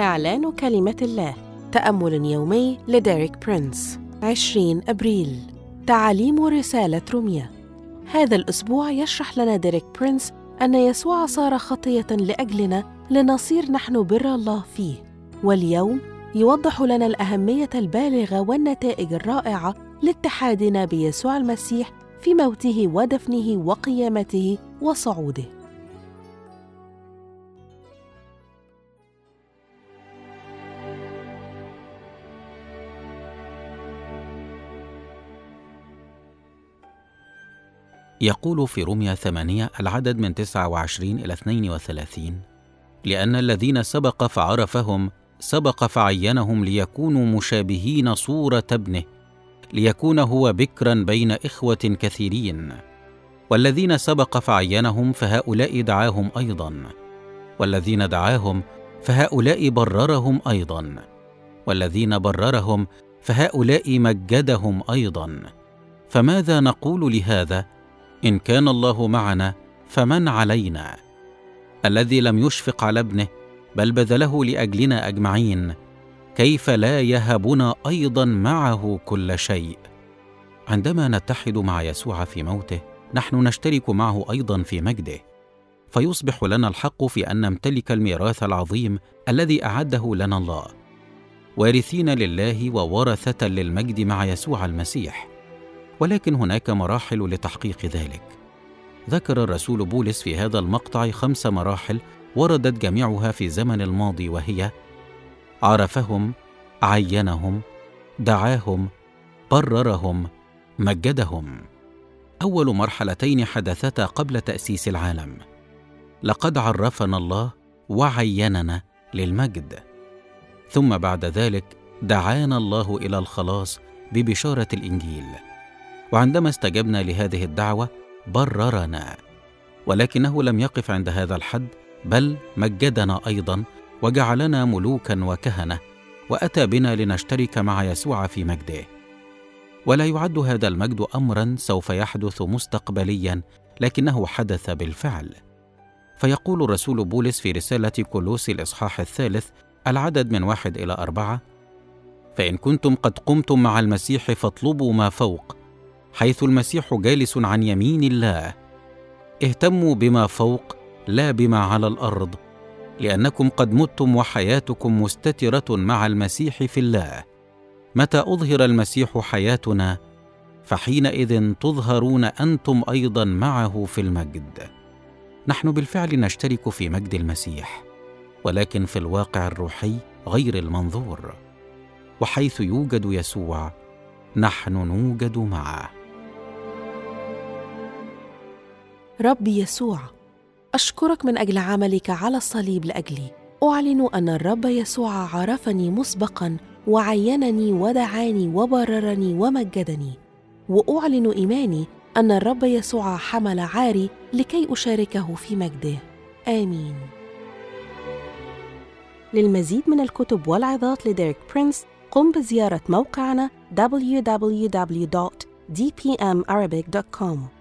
إعلان كلمة الله. تأمل يومي لديريك برينس. 20 أبريل. تعاليم رسالة رومية هذا الأسبوع يشرح لنا ديريك برينس أن يسوع صار خطية لأجلنا لنصير نحن بر الله فيه. واليوم يوضح لنا الأهمية البالغة والنتائج الرائعة لاتحادنا بيسوع المسيح في موته ودفنه وقيامته وصعوده. يقول في رمية ثمانية العدد من 29 إلى 32 لأن الذين سبق فعرفهم سبق فعينهم ليكونوا مشابهين صورة ابنه ليكون هو بكرا بين إخوة كثيرين. والذين سبق فعينهم فهؤلاء دعاهم أيضا. والذين دعاهم فهؤلاء بررهم أيضا. والذين بررهم فهؤلاء مجدهم أيضا. فماذا نقول لهذا؟ إن كان الله معنا فمن علينا. الذي لم يشفق على ابنه بل بذله لأجلنا أجمعين كيف لا يهبنا أيضا معه كل شيء؟ عندما نتحد مع يسوع في موته نحن نشترك معه أيضا في مجده. فيصبح لنا الحق في أن نمتلك الميراث العظيم الذي أعده لنا الله. وارثين لله وورثة للمجد مع يسوع المسيح. ولكن هناك مراحل لتحقيق ذلك. ذكر الرسول بولس في هذا المقطع خمس مراحل وردت جميعها في زمن الماضي وهي عرفهم عينهم دعاهم بررهم مجدهم. أول مرحلتين حدثتا قبل تأسيس العالم. لقد عرفنا الله وعيننا للمجد. ثم بعد ذلك دعانا الله إلى الخلاص ببشارة الإنجيل. وعندما استجبنا لهذه الدعوة بررنا ولكنه لم يقف عند هذا الحد بل مجدنا أيضا وجعلنا ملوكا وكهنة وأتى بنا لنشترك مع يسوع في مجده. ولا يعد هذا المجد امرا سوف يحدث مستقبليا لكنه حدث بالفعل. فيقول الرسول بولس في رسالة كولوسي الإصحاح الثالث العدد من واحد إلى أربعة فإن كنتم قد قمتم مع المسيح فاطلبوا ما فوق حيث المسيح جالس عن يمين الله. اهتموا بما فوق لا بما على الأرض لأنكم قد متم وحياتكم مستترة مع المسيح في الله. متى أظهر المسيح حياتنا؟ فحينئذ تظهرون أنتم أيضا معه في المجد. نحن بالفعل نشترك في مجد المسيح ولكن في الواقع الروحي غير المنظور. وحيث يوجد يسوع نحن نوجد معه. رب يسوع أشكرك من أجل عملك على الصليب لأجلي. أعلن أن الرب يسوع عرفني مسبقا وعينني ودعاني وبررني ومجدني. وأعلن إيماني أن الرب يسوع حمل عاري لكي أشاركه في مجده. آمين. للمزيد من الكتب والعظات لديريك برينس قم بزيارة موقعنا www.dpmarabic.com